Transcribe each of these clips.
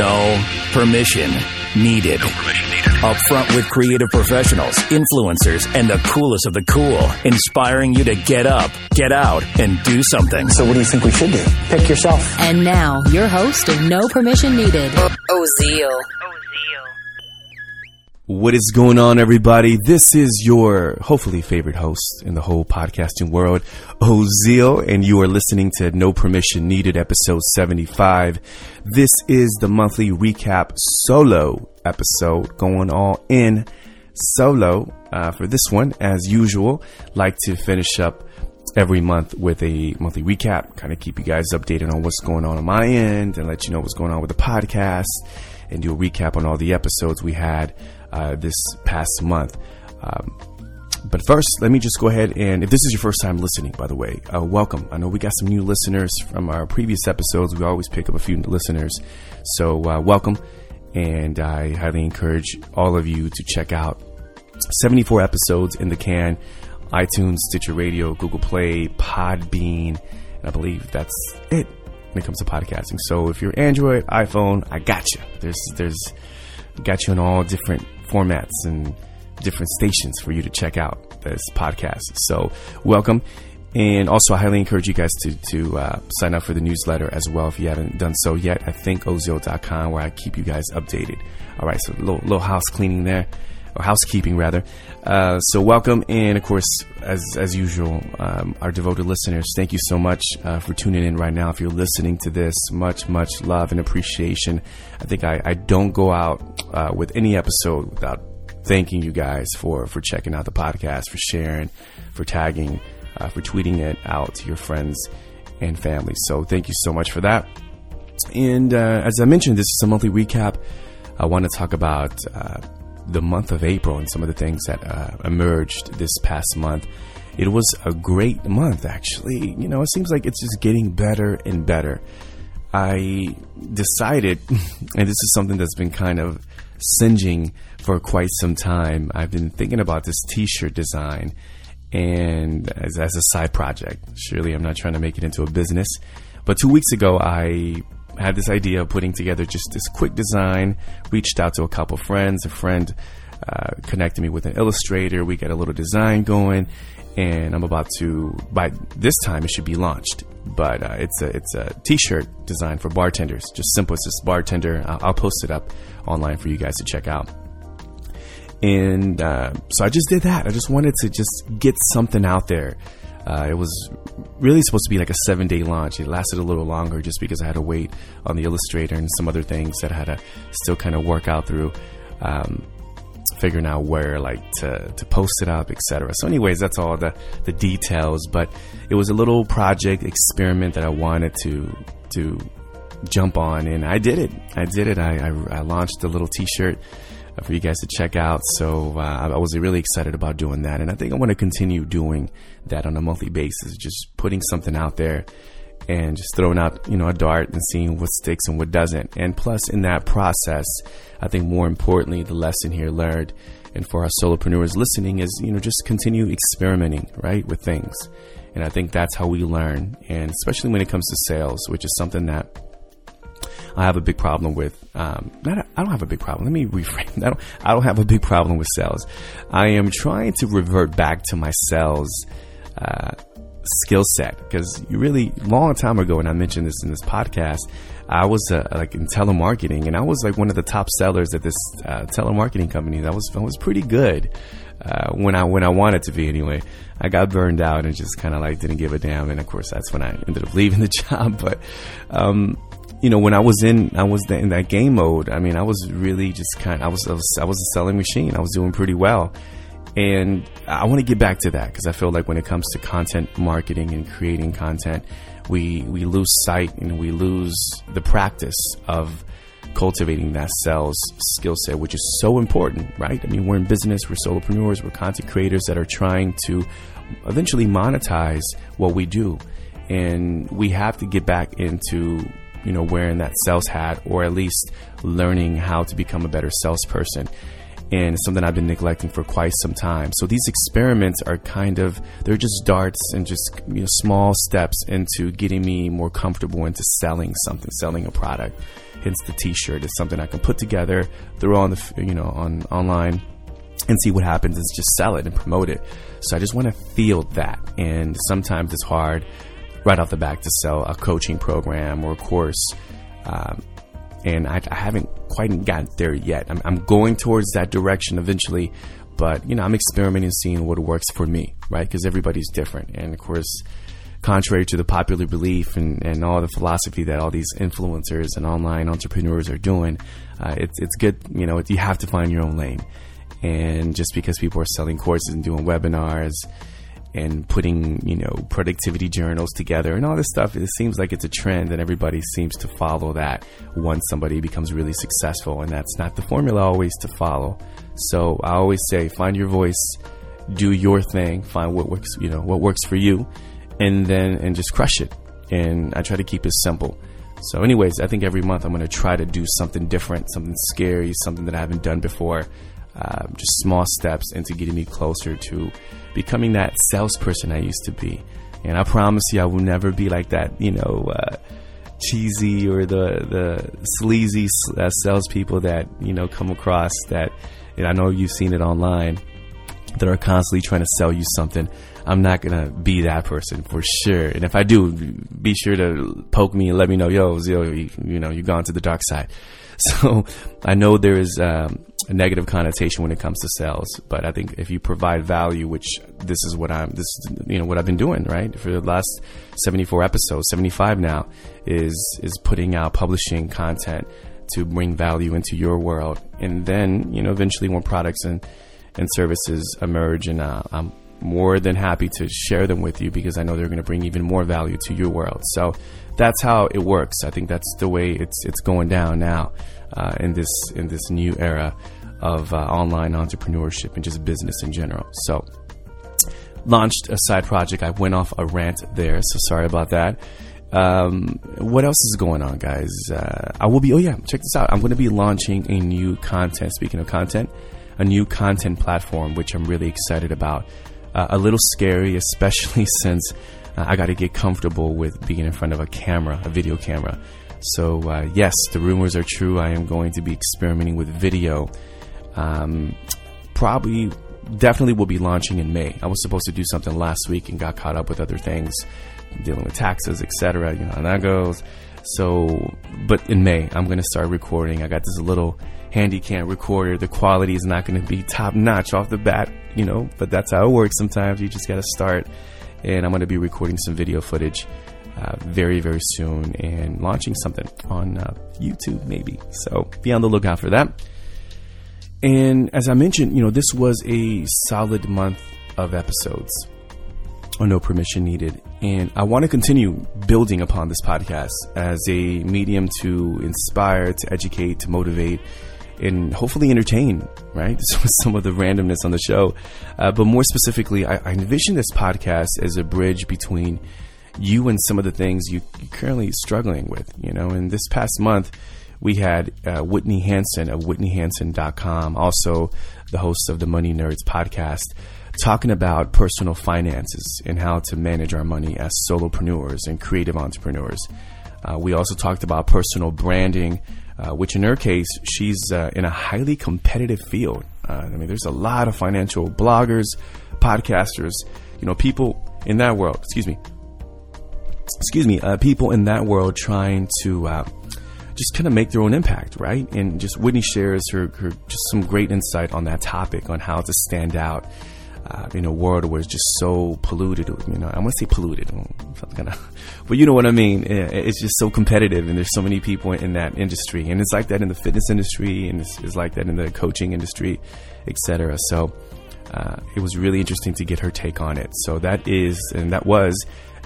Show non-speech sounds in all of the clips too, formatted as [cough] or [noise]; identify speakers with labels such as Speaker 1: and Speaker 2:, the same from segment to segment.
Speaker 1: No permission needed. Up front with creative professionals, influencers, and the coolest of the cool, inspiring you to get up, get out, and do something.
Speaker 2: So, what do you think we should do? Pick yourself.
Speaker 3: And now, your host of No Permission Needed,
Speaker 4: oh, Ozio.
Speaker 5: What is going on, everybody? This is your hopefully favorite host in the whole podcasting world, Ozio, and you are listening to No Permission Needed, episode 75. This is the monthly recap solo episode going all in solo uh, for this one. As usual, like to finish up every month with a monthly recap, kind of keep you guys updated on what's going on on my end and let you know what's going on with the podcast and do a recap on all the episodes we had uh, this past month. Um, but first, let me just go ahead and, if this is your first time listening, by the way, uh, welcome. I know we got some new listeners from our previous episodes. We always pick up a few listeners. So, uh, welcome. And I highly encourage all of you to check out 74 episodes in the can iTunes, Stitcher Radio, Google Play, Podbean. And I believe that's it when it comes to podcasting. So if you're Android, iPhone, I got you. There's, there's, got you in all different formats and different stations for you to check out this podcast. So welcome. And also, I highly encourage you guys to, to uh, sign up for the newsletter as well if you haven't done so yet at thinkozio.com where I keep you guys updated. All right, so a little, little house cleaning there or housekeeping rather. Uh, so welcome, and of course, as as usual, um, our devoted listeners, thank you so much uh, for tuning in right now. If you're listening to this, much much love and appreciation. I think I, I don't go out uh, with any episode without thanking you guys for for checking out the podcast, for sharing, for tagging, uh, for tweeting it out to your friends and family. So thank you so much for that. And uh, as I mentioned, this is a monthly recap. I want to talk about uh, the month of April and some of the things that uh, emerged this past month. It was a great month, actually. You know, it seems like it's just getting better and better. I decided, [laughs] and this is something that's been kind of singeing for quite some time. I've been thinking about this t shirt design and as, as a side project. Surely I'm not trying to make it into a business. But two weeks ago, I had this idea of putting together just this quick design. Reached out to a couple friends. A friend uh, connected me with an illustrator. We got a little design going, and I'm about to. By this time, it should be launched. But uh, it's a it's a T-shirt design for bartenders. Just simple as this bartender. I'll, I'll, post it up online for you guys to check out. And uh, so I just did that. I just wanted to just get something out there uh, it was really supposed to be like a seven day launch. It lasted a little longer just because I had to wait on the illustrator and some other things that I had to still kind of work out through. Um, figuring out where like to, to post it up etc so anyways that's all the the details but it was a little project experiment that i wanted to to jump on and i did it i did it i, I, I launched a little t-shirt for you guys to check out. So uh, I was really excited about doing that, and I think I want to continue doing that on a monthly basis, just putting something out there and just throwing out you know a dart and seeing what sticks and what doesn't. And plus, in that process, I think more importantly, the lesson here learned, and for our solopreneurs listening, is you know just continue experimenting right with things. And I think that's how we learn, and especially when it comes to sales, which is something that I have a big problem with. Um, not a, I don't have a big problem. Let me reframe. I don't. I don't have a big problem with sales. I am trying to revert back to my sales uh, skill set because really long time ago, and I mentioned this in this podcast. I was uh, like in telemarketing, and I was like one of the top sellers at this uh, telemarketing company. That was I was pretty good uh, when I when I wanted to be anyway. I got burned out and just kind of like didn't give a damn, and of course that's when I ended up leaving the [laughs] job. But um, you know, when I was in, I was in that game mode. I mean, I was really just kind. I was, I was, I was a selling machine. I was doing pretty well, and I want to get back to that because I feel like when it comes to content marketing and creating content, we we lose sight and we lose the practice of cultivating that sales skill set, which is so important, right? I mean, we're in business, we're solopreneurs, we're content creators that are trying to eventually monetize what we do. And we have to get back into you know, wearing that sales hat or at least learning how to become a better salesperson. and something I've been neglecting for quite some time. So these experiments are kind of they're just darts and just you know, small steps into getting me more comfortable into selling something, selling a product. Hence the T-shirt is something I can put together, throw on the you know on online, and see what happens. Is just sell it and promote it. So I just want to feel that, and sometimes it's hard right off the back to sell a coaching program or a course. Um, and I, I, haven't quite gotten there yet. I'm, I'm, going towards that direction eventually, but you know, I'm experimenting, seeing what works for me, right? Because everybody's different, and of course, contrary to the popular belief and, and all the philosophy that all these influencers and online entrepreneurs are doing, uh, it's it's good. You know, you have to find your own lane, and just because people are selling courses and doing webinars and putting you know productivity journals together and all this stuff it seems like it's a trend and everybody seems to follow that once somebody becomes really successful and that's not the formula always to follow. So i always say find your voice do your thing find what works you know what works for you and then and just crush it. And i try to keep it simple. So anyways i think every month i'm going to try to do something different something scary something that i haven't done before uh, just small steps into getting me closer to becoming that salesperson I used to be. And I promise you, I will never be like that, you know, uh, cheesy or the the sleazy uh, salespeople that you know come across. That and I know you've seen it online that are constantly trying to sell you something. I'm not gonna be that person for sure. And if I do, be sure to poke me and let me know, yo, yo, you, you know, you've gone to the dark side. [laughs] So I know there is um, a negative connotation when it comes to sales, but I think if you provide value, which this is what I'm, this is, you know what I've been doing right? For the last 74 episodes, 75 now, is is putting out publishing content to bring value into your world, and then you know eventually when products and and services emerge, and uh, I'm more than happy to share them with you because I know they're going to bring even more value to your world. So that's how it works. I think that's the way it's it's going down now uh, in this in this new era of uh, online entrepreneurship and just business in general. So launched a side project. I went off a rant there, so sorry about that. Um, what else is going on, guys? Uh, I will be. Oh yeah, check this out. I'm going to be launching a new content. Speaking of content, a new content platform, which I'm really excited about. Uh, a little scary, especially [laughs] since uh, I got to get comfortable with being in front of a camera, a video camera. So, uh, yes, the rumors are true. I am going to be experimenting with video. Um, probably, definitely will be launching in May. I was supposed to do something last week and got caught up with other things, dealing with taxes, etc. You know how that goes. So, but in May, I'm going to start recording. I got this little handy cam recorder. The quality is not going to be top notch off the bat, you know, but that's how it works sometimes. You just got to start. And I'm going to be recording some video footage uh, very, very soon and launching something on uh, YouTube, maybe. So be on the lookout for that. And as I mentioned, you know, this was a solid month of episodes on No Permission Needed. And I want to continue building upon this podcast as a medium to inspire, to educate, to motivate, and hopefully entertain, right? [laughs] This was some of the randomness on the show. Uh, but more specifically, I, I envision this podcast as a bridge between you and some of the things you, are currently struggling with, you know. And this past month, we had uh, Whitney Hansen of WhitneyHansen.com, also the host of the Money Nerds podcast, talking about personal finances and how to manage our money as solopreneurs and creative entrepreneurs. Uh, we also talked about personal branding, uh, which in her case, she's uh, in a highly competitive field. Uh, I mean, there's a lot of financial bloggers, podcasters, you know, people in that world, excuse me, excuse me, uh, people in that world trying to uh, just kind of make their own impact, right? And just Whitney shares her, her, just some great insight on that topic on how to stand out uh, in a world where it's just so polluted. You know, I want to say polluted, of, [laughs] but you know what I mean. It's just so competitive, and there's so many people in that industry, and it's like that in the fitness industry, and it's, it's like that in the coaching industry, etc. So. Uh, it was really interesting to get her take on it. So that is, and that was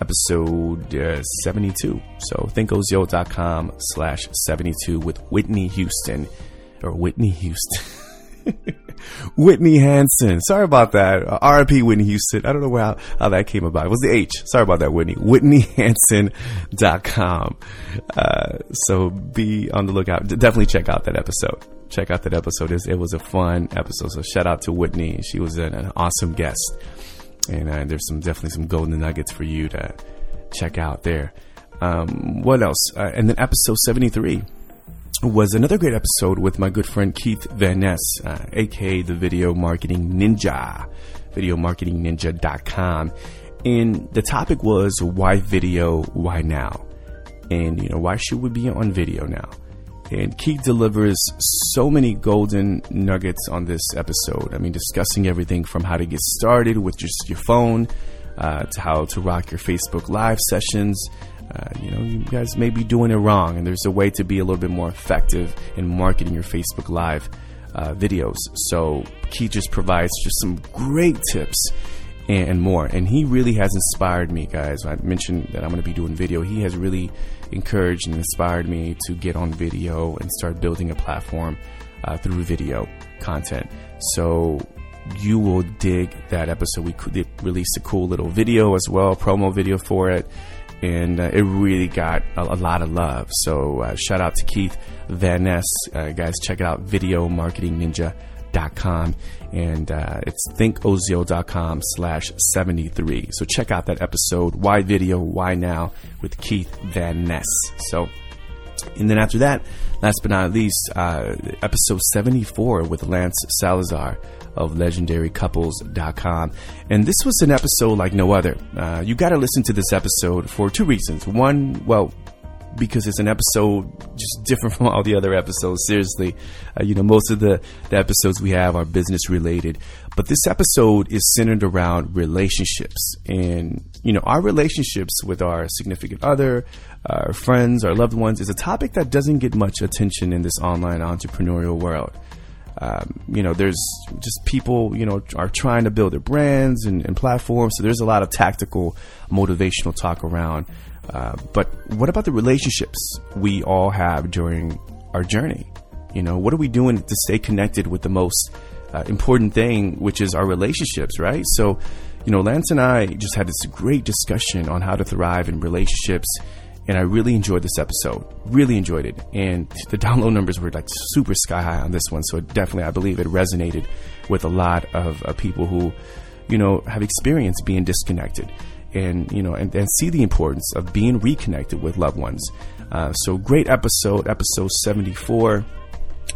Speaker 5: episode uh, 72. So thinkozio.com slash 72 with Whitney Houston or Whitney Houston. [laughs] Whitney Hansen. Sorry about that. Uh, RIP Whitney Houston. I don't know how, how that came about. It was the H. Sorry about that, Whitney. WhitneyHansen.com. Uh, so be on the lookout. Definitely check out that episode. check out that episode. It, it was a fun episode. So shout out to Whitney. She was an, an awesome guest, and uh, there's some definitely some golden nuggets for you to check out there. Um, what else? Uh, and then episode 73 was another great episode with my good friend Keith Van Ness, uh, aka the Video Marketing Ninja, videomarketingninja.com. And the topic was why video, why now? And, you know, why should we be on video now? And Keith delivers so many golden nuggets on this episode. I mean, discussing everything from how to get started with just your phone uh, to how to rock your Facebook Live sessions. Uh, you know, you guys may be doing it wrong, and there's a way to be a little bit more effective in marketing your Facebook Live uh, videos. So, Keith just provides just some great tips and more. And he really has inspired me, guys. I mentioned that I'm going to be doing video. He has really encouraged and inspired me to get on video and start building a platform uh, through video content. So you will dig that episode. We released a cool little video as well, promo video for it. And uh, it really got a, a, lot of love. So uh, shout out to Keith Van Ness. Uh, guys, check it out, Video Marketing Ninja com and uh, it's thinkozio.com slash 73 so check out that episode. Why video? Why now? With keith van ness. So and then after that last but not least uh, episode 74 with lance salazar of legendarycouples.com and this was an episode like no other. Uh, you got to listen to this episode for two reasons. One well because it's an episode just different [laughs] from all the other episodes. Seriously, uh, you know, most of the, the episodes we have are business related, but this episode is centered around relationships. And, you know, our relationships with our significant other, our friends, our loved ones is a topic that doesn't get much attention in this online entrepreneurial world. Um, you know, there's just people, you know, are trying to build their brands and, and platforms. So there's a lot of tactical, motivational talk around uh, but what about the relationships we all have during our journey? You know, what are we doing to stay connected with the most uh, important thing, which is our relationships, right? So, you know, Lance and I just had this great discussion on how to thrive in relationships. And I really enjoyed this episode. Really enjoyed it. And the download numbers were like super sky high on this one. So definitely, I believe it resonated with a lot of uh, people who, you know, have experienced being disconnected and you know and, and see the importance of being reconnected with loved ones. Uh, so great episode, episode 74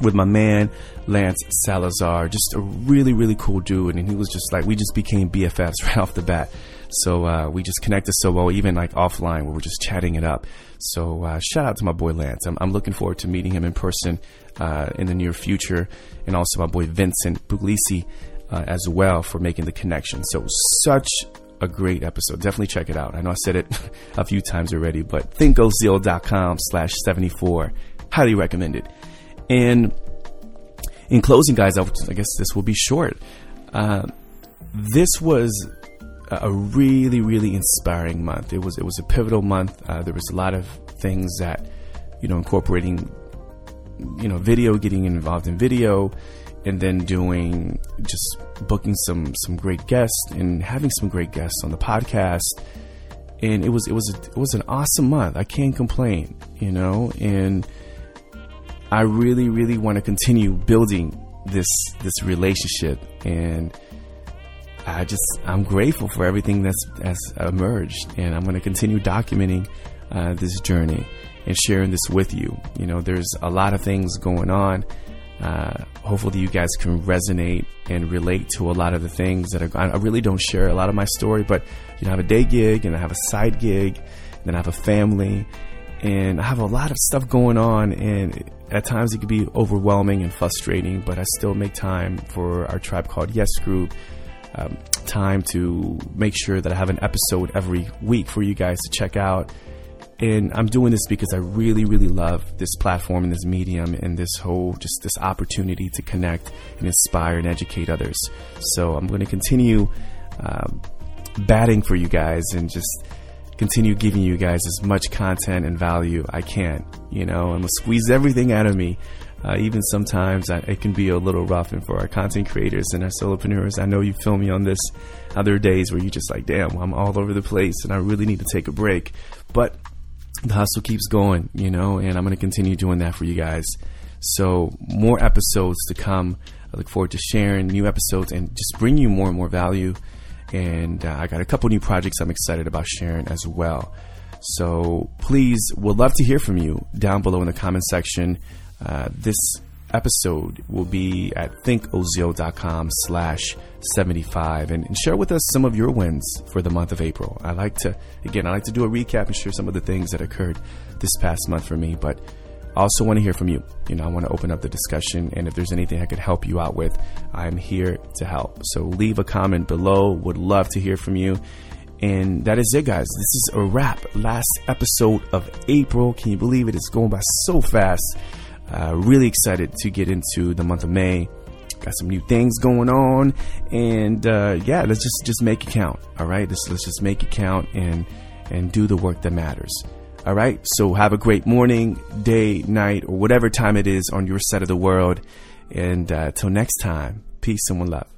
Speaker 5: with my man Lance Salazar, just a really really cool dude, and he was just like we just became BFFs [laughs] right off the bat. So uh, we just connected so well, even like offline, where we're just chatting it up. So uh, shout out to my boy Lance. I'm, I'm, looking forward to meeting him in person uh, in the near future, and also my boy Vincent Puglisi uh, as well for making the connection. So such a great episode. Definitely check it out. I know I said it [laughs] a few times already, but thinkozio.com slash 74. Highly recommend it. And in closing, guys, I, I guess this will be short. Uh, this was a really, really inspiring month. It was it was a pivotal month. Uh, there was a lot of things that, you know, incorporating, you know, video, getting involved in video, and then doing just booking some some great guests and having some great guests on the podcast and it was it was it was an awesome month i can't complain you know and i really really want to continue building this this relationship and i just i'm grateful for everything that's that's emerged and i'm going to continue documenting uh, this journey and sharing this with you you know there's a lot of things going on uh, hopefully, you guys can resonate and relate to a lot of the things that are. I really don't share a lot of my story, but you know, I have a day gig and I have a side gig, and then I have a family, and I have a lot of stuff going on. And at times, it can be overwhelming and frustrating, but I still make time for our tribe called Yes Group. Um, time to make sure that I have an episode every week for you guys to check out and I'm doing this because I really, really love this platform and this medium and this whole just this opportunity to connect and inspire and educate others. So I'm going to continue um, batting for you guys and just continue giving you guys as much content and value I can. You know, I'm gonna squeeze everything out of me. Uh, even sometimes I, it can be a little rough, and for our content creators and our solopreneurs, I know you feel me on this. Other days where you're just like, damn, I'm all over the place, and I really need to take a break. But the hustle keeps going, you know, and I'm going to continue doing that for you guys. So more episodes to come. I look forward to sharing new episodes and just bring you more and more value. And uh, I got a couple new projects I'm excited about sharing as well. So please, would love to hear from you down below in the comment section. Uh, this episode will be at thinkozio.com slash 75 and, and, share with us some of your wins for the month of April. I like to, again, I like to do a recap and share some of the things that occurred this past month for me, but I also want to hear from you. You know, I want to open up the discussion and if there's anything I could help you out with, I'm here to help. So leave a comment below. Would love to hear from you. And that is it, guys. This is a wrap. Last episode of April. Can you believe it? It's going by so fast. Uh, really excited to get into the month of May. Got some new things going on, and uh, yeah, let's just just make it count. All right, let's let's just make it count and and do the work that matters. All right. So have a great morning, day, night, or whatever time it is on your side of the world. And uh, till next time, peace and one love.